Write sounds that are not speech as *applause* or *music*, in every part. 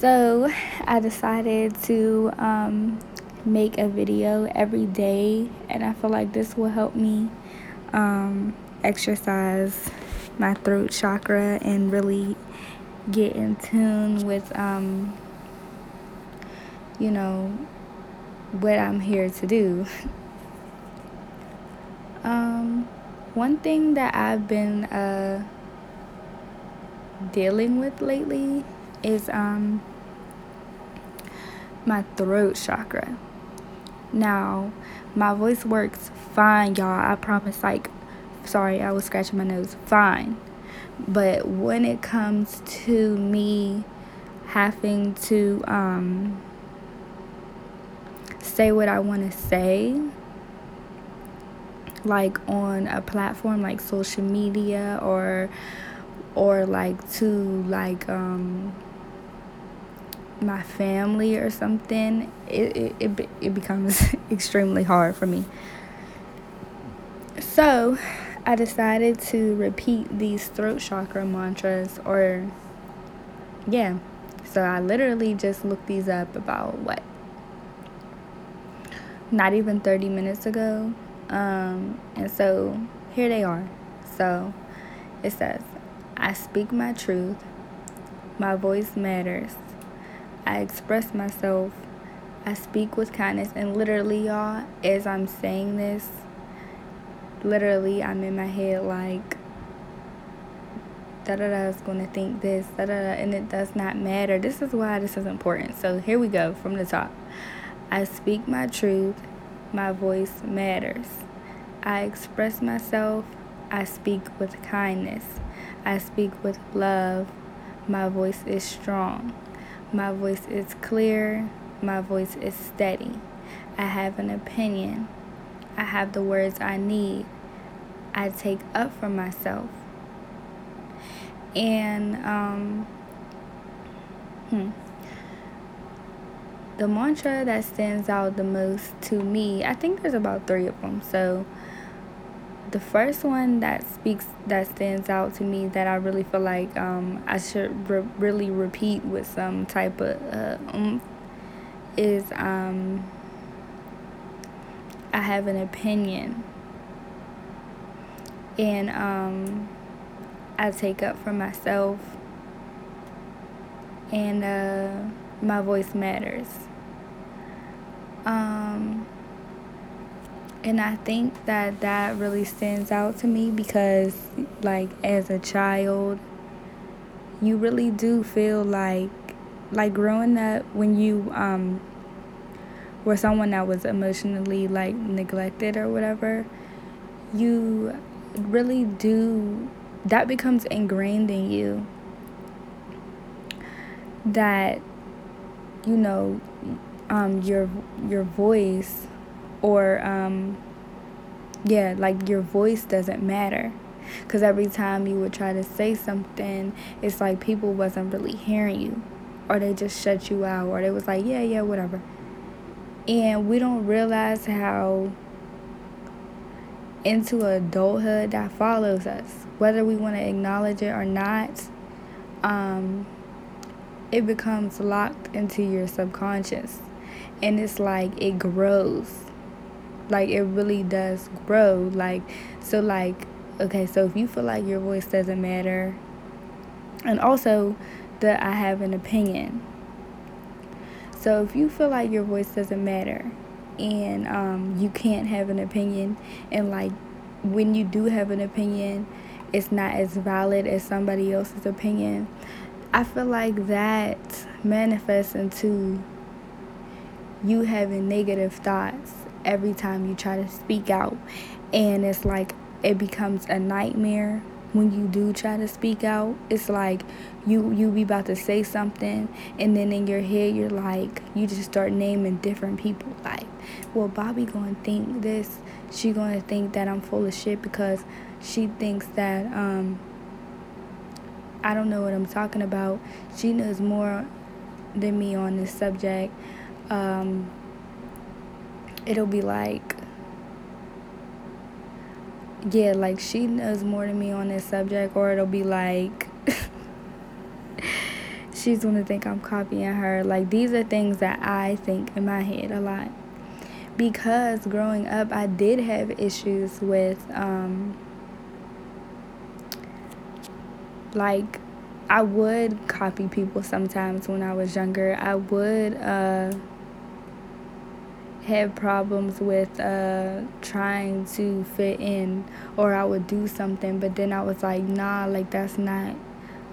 So I decided to um, make a video every day, and I feel like this will help me um, exercise my throat chakra and really get in tune with, um, you know, what I'm here to do. *laughs* um, one thing that I've been uh, dealing with lately is um, my throat chakra. Now, my voice works fine, y'all. I promise. Like, sorry, I was scratching my nose. Fine. But when it comes to me having to um, say what I want to say, like on a platform like social media or or like to like um my family or something it it, it, it becomes *laughs* extremely hard for me. So i decided to repeat these throat chakra mantras or yeah. So i literally just looked these up about what? Not even 30 minutes ago. Um, and so here they are. So it says, I speak my truth. My voice matters. I express myself. I speak with kindness. And literally, y'all, as I'm saying this, literally, I'm in my head like, da da da is going to think this, da da da, and it does not matter. This is why this is important. So here we go from the top. I speak my truth. My voice matters. I express myself. I speak with kindness. I speak with love. My voice is strong. My voice is clear. My voice is steady. I have an opinion. I have the words I need. I take up for myself. And, um, hmm the mantra that stands out the most to me, I think there's about three of them. So, the first one that speaks, that stands out to me, that I really feel like um, I should re- really repeat with some type of uh, um, is um, I have an opinion. And um, I take up for myself. And uh, my voice matters. Um, and I think that that really stands out to me because, like, as a child, you really do feel like, like growing up when you um, were someone that was emotionally like neglected or whatever, you really do that becomes ingrained in you. That you know um, your your voice or um, yeah like your voice doesn't matter. Because every time you would try to say something it's like people wasn't really hearing you or they just shut you out or they was like yeah yeah whatever. And we don't realize how into adulthood that follows us. Whether we want to acknowledge it or not um, it becomes locked into your subconscious. And it's like it grows like it really does grow like so like okay so if you feel like your voice doesn't matter and also that i have an opinion. So if you feel like your voice doesn't matter and um, you can't have an opinion and like when you do have an opinion it's not as valid as somebody else's opinion i feel like that manifests into you having negative thoughts every time you try to speak out. And it's like it becomes a nightmare when you do try to speak out. It's like you you be about to say something and then in your head you're like you just start naming different people like, well Bobby gonna think this, she gonna think that I'm full of shit because she thinks that um I don't know what I'm talking about. She knows more than me on this subject um, it'll be like, yeah, like she knows more than me on this subject, or it'll be like, *laughs* she's gonna think I'm copying her. Like these are things that I think in my head a lot. Because growing up I did have issues with um like I would copy people sometimes when I was younger. I would uh have problems with uh trying to fit in or I would do something but then I was like nah like that's not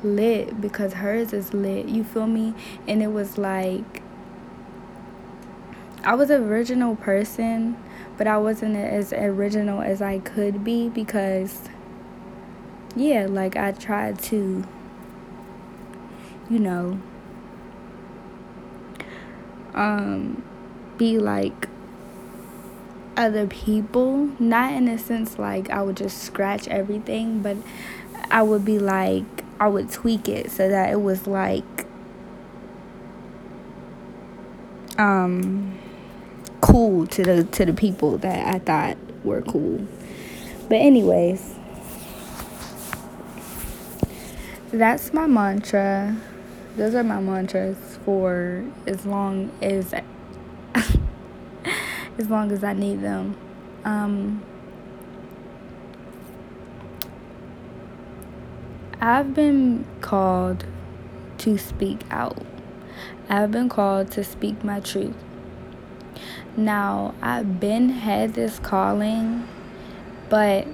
lit because hers is lit. You feel me? And it was like I was a original person, but I wasn't as original as I could be because yeah, like I tried to you know um be like other people, not in a sense like I would just scratch everything, but I would be like I would tweak it so that it was like um cool to the to the people that I thought were cool. But anyways, that's my mantra. Those are my mantras for as long as as long as I need them. Um I've been called to speak out. I've been called to speak my truth. Now, I've been had this calling, but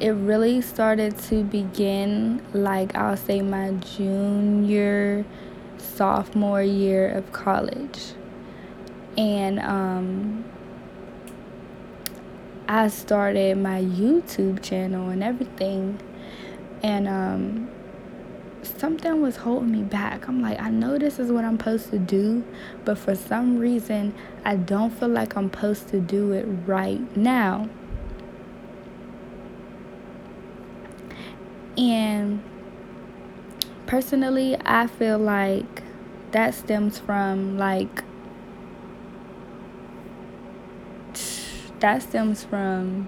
it really started to begin like I'll say my junior sophomore year of college. And um I started my YouTube channel and everything and um, something was holding me back. I'm like, I know this is what I'm supposed to do, but for some reason, I don't feel like I'm supposed to do it right now. And personally, I feel like that stems from like that stems from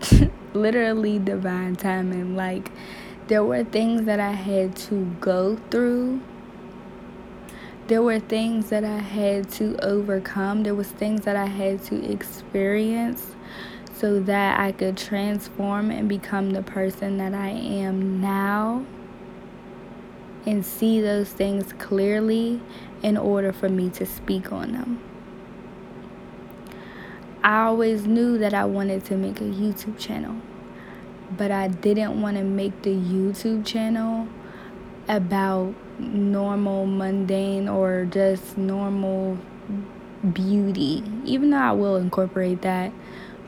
*laughs* literally divine timing. Like, there were things that I had to go through. There were things that I had to overcome. There was things that I had to experience so that I could transform and become the person that I am now and see those things clearly in order for me to speak on them. I always knew that I wanted to make a YouTube channel, but I didn't want to make the YouTube channel about normal, mundane, or just normal beauty, even though I will incorporate that.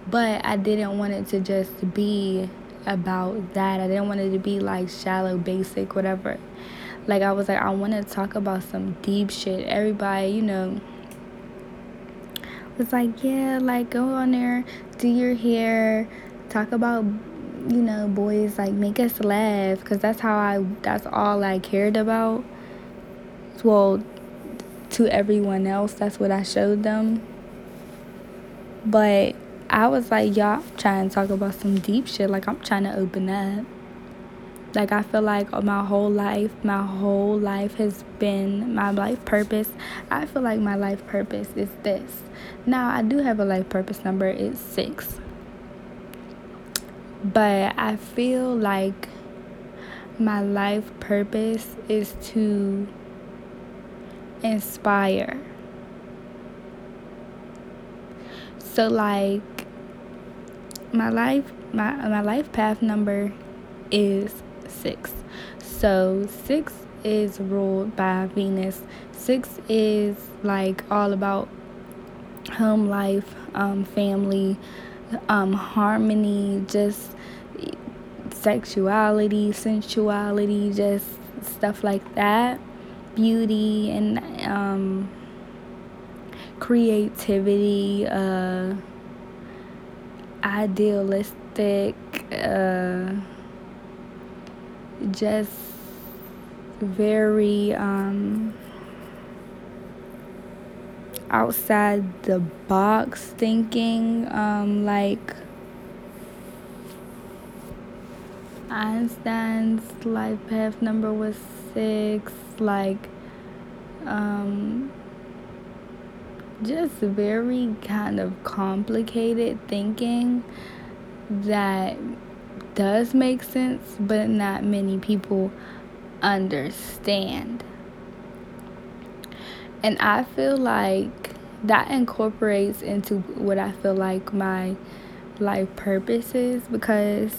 But I didn't want it to just be about that. I didn't want it to be like shallow, basic, whatever. Like, I was like, I want to talk about some deep shit. Everybody, you know was like, yeah, like go on there, do your hair, talk about, you know, boys, like make us laugh, because that's how I, that's all I cared about. Well, to everyone else, that's what I showed them. But I was like, y'all, I'm trying to talk about some deep shit. Like, I'm trying to open up. Like, I feel like my whole life, my whole life has been my life purpose. I feel like my life purpose is this. Now, I do have a life purpose number, it's six. But I feel like my life purpose is to inspire. So, like, my life, my, my life path number is six. So six is ruled by Venus. Six is like all about home life, um, family, um, harmony, just sexuality, sensuality, just stuff like that. Beauty and um, creativity, uh, idealistic. Uh, just very um, outside the box thinking um, like Einstein's life path number was six. Like, um, just very kind of complicated thinking that does make sense, but not many people understand. And I feel like that incorporates into what I feel like my life purpose is because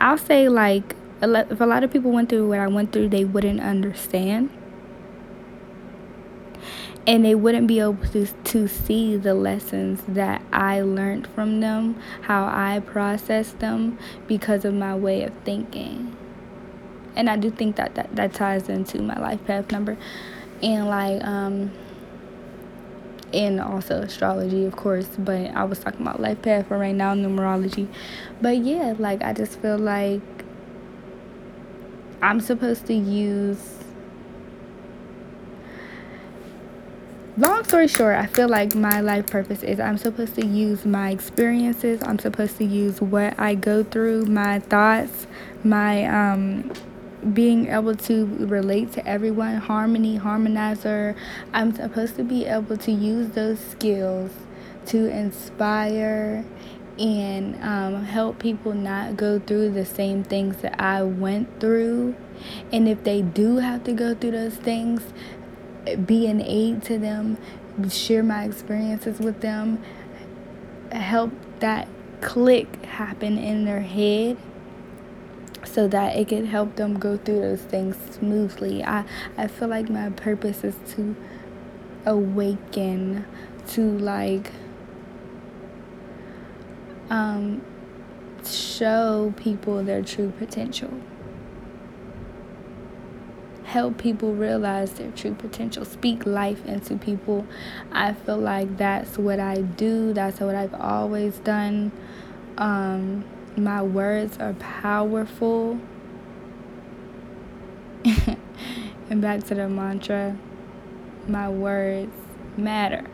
I'll say, like, if a lot of people went through what I went through, they wouldn't understand and they wouldn't be able to, to see the lessons that I learned from them, how I processed them because of my way of thinking. And I do think that that, that ties into my life path number and like um and also astrology of course but i was talking about life path for right now numerology but yeah like i just feel like i'm supposed to use long story short, I feel like my life purpose is I'm supposed to use my experiences. I'm supposed to use what I go through, my thoughts, my um being able to relate to everyone, harmony, harmonizer. I'm supposed to be able to use those skills to inspire and um, help people not go through the same things that I went through. And if they do have to go through those things, be an aid to them, share my experiences with them, help that click happen in their head so that it could help them go through those things smoothly. I, I feel like my purpose is to awaken to like um show people their true potential help people realize their true potential, speak life into people. I feel like that's what I do, that's what I've always done. Um, my words are powerful. *laughs* and back to the mantra my words matter.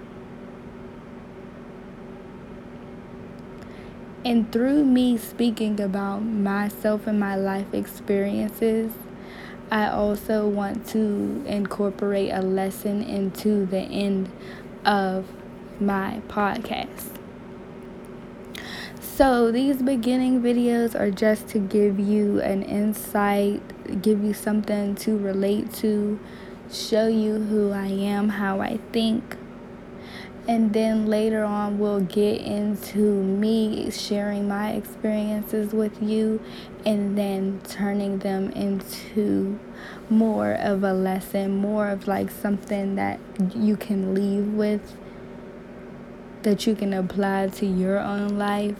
And through me speaking about myself and my life experiences, I also want to incorporate a lesson into the end of my podcast. So, these beginning videos are just to give you an insight, give you something to relate to, show you who I am, how I think, and then later on we'll get into me sharing my experiences with you and then turning them into more of a lesson more of like something that you can leave with that you can apply to your own life.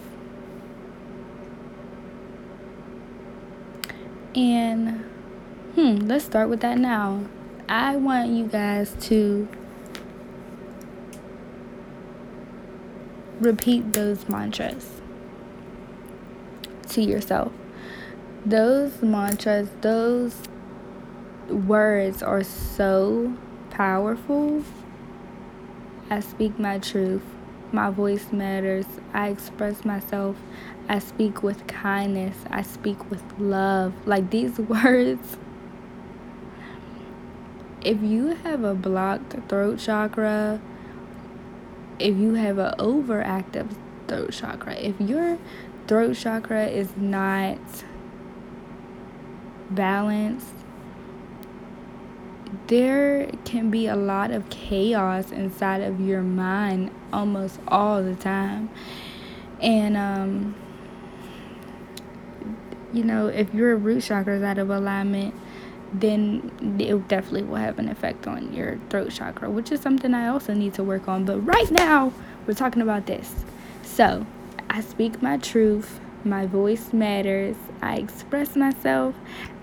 And hmm let's start with that now. I want you guys to repeat those mantras to yourself. Those mantras, those words are so powerful. I speak my truth. My voice matters. I express myself. I speak with kindness. I speak with love. Like these *laughs* words. If you have a blocked throat chakra, if you have an overactive throat chakra, if your throat chakra is not balanced, there can be a lot of chaos inside of your mind almost all the time. And, um, you know, if your root chakra is out of alignment, then it definitely will have an effect on your throat chakra, which is something I also need to work on. But right now, we're talking about this. So, I speak my truth. My voice matters. I express myself.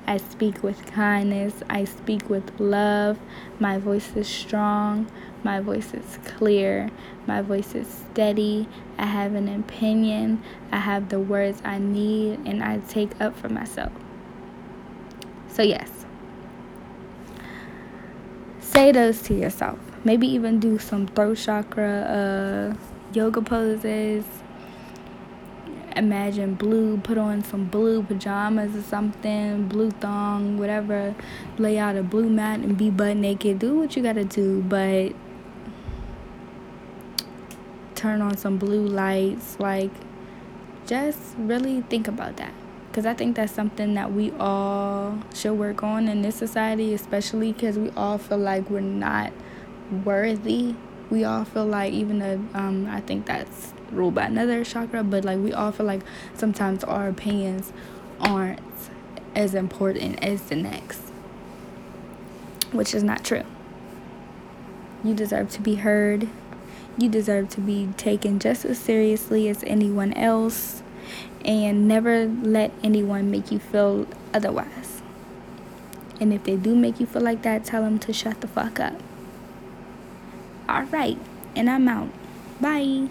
I speak with kindness. I speak with love. My voice is strong. My voice is clear. My voice is steady. I have an opinion. I have the words I need, and I take up for myself. So, yes, say those to yourself. Maybe even do some throat chakra uh, yoga poses. imagine blue, put on some blue pajamas or something, blue thong, whatever, lay out a blue mat and be butt naked. Do what you gotta do, but turn on some blue lights. Like, just really think about that. Because I think that's something that we all should work on in this society, especially because we all feel like we're not worthy. We all feel like, even though um, I think that's ruled by another chakra, but like we all feel like sometimes our opinions aren't as important as the next, which is not true. You deserve to be heard. You deserve to be taken just as seriously as anyone else, and never let anyone make you feel otherwise. And if they do make you feel like that, tell them to shut the fuck up. All right, and I'm out. Bye.